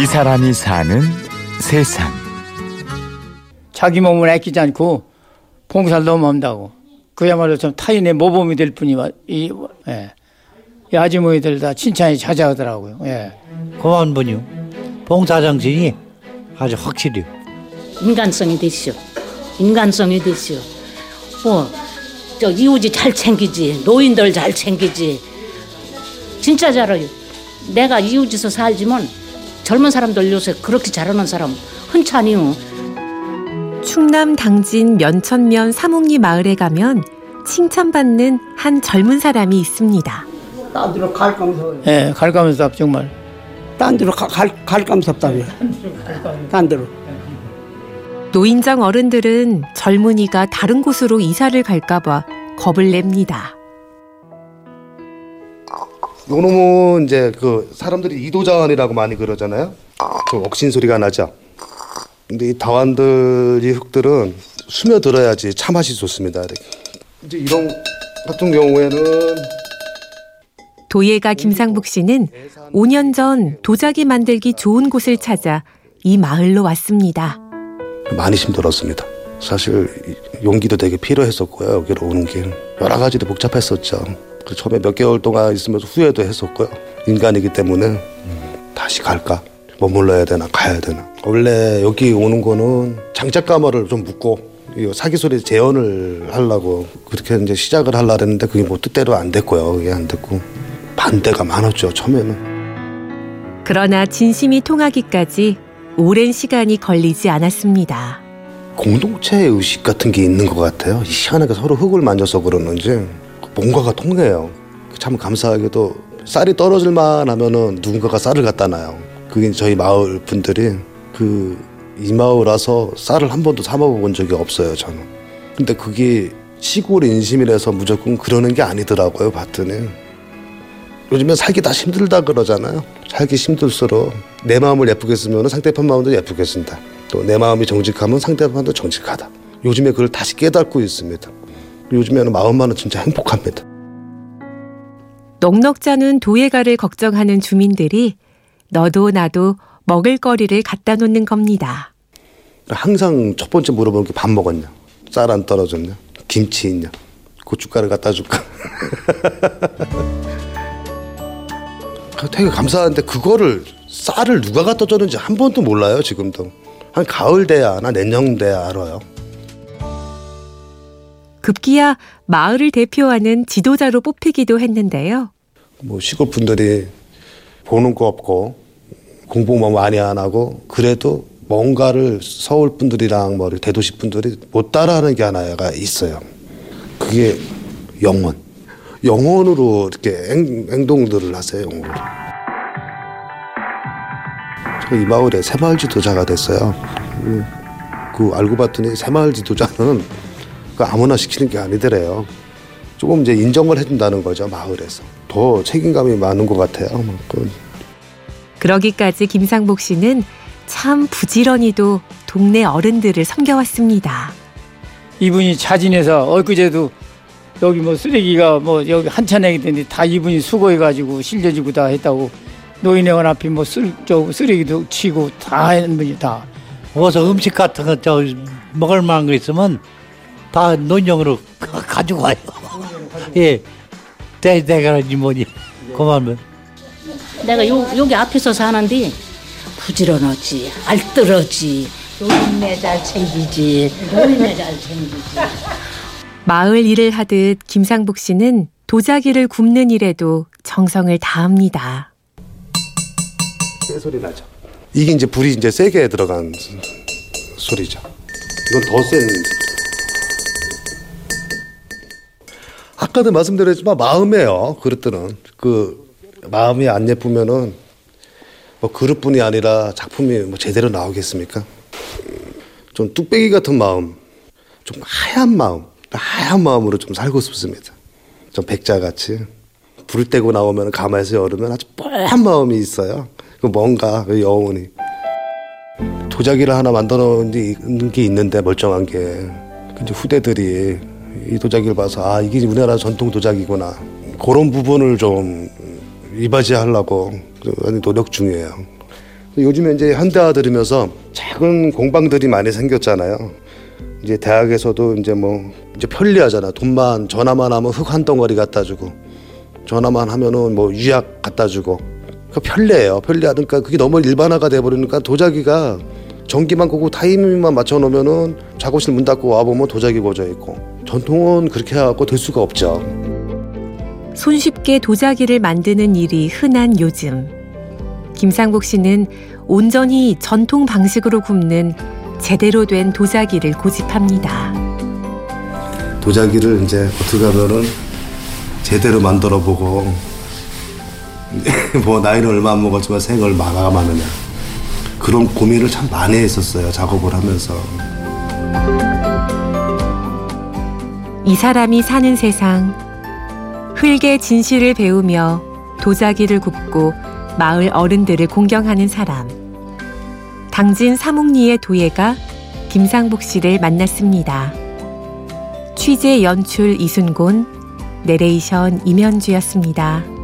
이 사람이 사는 세상. 자기 몸을 아끼지 않고 봉사를 너무 한다고. 그야말로 좀 타인의 모범이 될 뿐이 이, 예. 이 아주머니들 다 칭찬이 자자하더라고요. 예. 고마운 분이요. 봉사 정신이 아주 확실히. 인간성이 되시오. 인간성이 되시오. 뭐, 저 이웃이 잘 챙기지, 노인들 잘 챙기지. 진짜 잘해요. 내가 이웃에서 살지만 젊은 사람들 요새 그렇게 잘하는 사람 흔치 않이요. 충남 당진 면천면 사목리 마을에 가면 칭찬받는 한 젊은 사람이 있습니다. 딴 데로 갈 감서. 예, 갈감섭 정말. 딴 데로 가, 갈, 갈 감섭답이야. 딴 데로. 노인정 어른들은 젊은이가 다른 곳으로 이사를 갈까봐 겁을 냅니다. 요놈은 이제 그 사람들이 이도자원이라고 많이 그러잖아요. 좀 억신 소리가 나죠. 근데 이 다완들 이 흙들은 스며들어야지 차 맛이 좋습니다. 이렇게. 이제 이런 같은 경우에는 도예가 김상복 씨는 5년 전 도자기 만들기 좋은 곳을 찾아 이 마을로 왔습니다. 많이 힘들었습니다. 사실 용기도 되게 필요했었고요. 여기로 오는 길 여러 가지로 복잡했었죠. 그 처음에 몇 개월 동안 있으면서 후회도 했었고요. 인간이기 때문에 다시 갈까? 머물러야 되나 가야 되나? 원래 여기 오는 거는 장작가마를 좀 묻고 이 사기 소리 재현을 하려고 그렇게 이제 시작을 하려 했는데 그게 뭐 뜻대로 안 됐고요. 그게 안 됐고 반대가 많았죠. 처음에는. 그러나 진심이 통하기까지 오랜 시간이 걸리지 않았습니다. 공동체 의식 같은 게 있는 것 같아요. 희한하게 서로 흙을 만져서 그러는지 뭔가가 통해요. 참 감사하게도 쌀이 떨어질만 하면은 누군가가 쌀을 갖다 놔요. 그게 저희 마을 분들이 그 이 마을 와서 쌀을 한 번도 사 먹어본 적이 없어요. 저는. 근데 그게 시골 인심이라서 무조건 그러는 게 아니더라고요. 봤더니 요즘엔 살기 다 힘들다 그러잖아요. 살기 힘들수록 내 마음을 예쁘게 쓰면 상대편 마음도 예쁘게 쓴다. 또 내 마음이 정직하면 상대편도 정직하다. 요즘에 그걸 다시 깨닫고 있습니다. 요즘에는 마음만은 진짜 행복합니다. 넉넉잖은 도예가를 걱정하는 주민들이 너도 나도 먹을거리를 갖다 놓는 겁니다. 항상 첫 번째 물어보는 게 밥 먹었냐? 쌀 안 떨어졌냐? 김치 있냐? 고춧가루 갖다 줄까? 되게 감사한데 그거를 쌀을 누가 갖다 줬는지 한 번도 몰라요 지금도 한 가을 돼야 하나 내년 돼야 알아요 급기야 마을을 대표하는 지도자로 뽑히기도 했는데요. 뭐 시골 분들이 보는 거 없고 공부만 많이 안 하고 그래도 뭔가를 서울 분들이랑 뭐 대도시 분들이 못 따라하는 게 하나가 있어요. 그게 영혼. 영혼으로 이렇게 행, 동들을 하세요. 영혼으로. 이 마을에 새마을 지도자가 됐어요. 그, 그 알고 봤더니 새마을 지도자는 그 아무나 시키는 게 아니더래요. 조금 이제 인정을 해준다는 거죠 마을에서 더 책임감이 많은 것 같아요. 그. 그러기까지 김상복 씨는 참 부지런히도 동네 어른들을 섬겨왔습니다. 이분이 자진해서 엊그제도 여기 뭐 쓰레기가 뭐 여기 되는데 다 이분이 수고해가지고 실려주고 다 했다고 노인회관 앞에 뭐 쓰, 저 쓰레기도 치고 다 하는 분이 다. 어서 음식 같은 거 저 먹을 만한 거 있으면 다 논영으로 가지고 와요. 예. 대대가라지 뭐니. 고마면. 내가 요, 여기 앞에서 사는데 부지런하지, 알뜰하지, 노인네 잘 챙기지, 노인네 잘 챙기지. 마을 일을 하듯 김상복 씨는 도자기를 굽는 일에도 정성을 다합니다. 소리 나죠. 이게 이제 불이 이제 세게 들어간 소리죠. 이건 더 센. 아까도 말씀드렸지만 마음이에요. 그릇들은 그 마음이 안 예쁘면은 뭐 그릇뿐이 아니라 작품이 뭐 제대로 나오겠습니까? 좀 뚝배기 같은 마음, 좀 하얀 마음, 하얀 마음으로 좀 살고 싶습니다. 좀 백자같이 불 떼고 나오면 가마에서 열으면 아주 뻔한 마음이 있어요. 그 뭔가 그 여운이 도자기를 하나 만들어 놓은 게 있는데 멀쩡한 게 근데 후대들이 이 도자기를 봐서 아 이게 우리나라 전통 도자기구나 그런 부분을 좀 이바지하려고 많이 노력 중이에요. 요즘에 이제 현대화 들으면서 작은 공방들이 많이 생겼잖아요. 이제 대학에서도 이제 뭐 이제 편리하잖아. 돈만 전화만 하면 흙 한 덩어리 갖다 주고 전화만 하면은 뭐 유약 갖다 주고 그 편리해요. 편리하니까 그게 너무 일반화가 돼 버리니까 도자기가 전기만 끄고 타이밍만 맞춰 놓으면은 작업실 문 닫고 와 보면 도자기 고져 있고 전통은 그렇게 해갖고 될 수가 없죠. 손쉽게 도자기를 만드는 일이 흔한 요즘. 김상복 씨는 온전히 전통 방식으로 굽는 제대로 된 도자기를 고집합니다. 도자기를 이제 어떻게 하면은 제대로 만들어 보고 뭐 나이는 얼마 안 먹었지만 생을 마감하느냐 그런 고민을 참 많이 했었어요 작업을 하면서 이 사람이 사는 세상. 흙의 진실을 배우며 도자기를 굽고 마을 어른들을 공경하는 사람. 당진 사묵리의 도예가 김상복 씨를 만났습니다. 취재 연출 이순곤, 내레이션 임현주였습니다.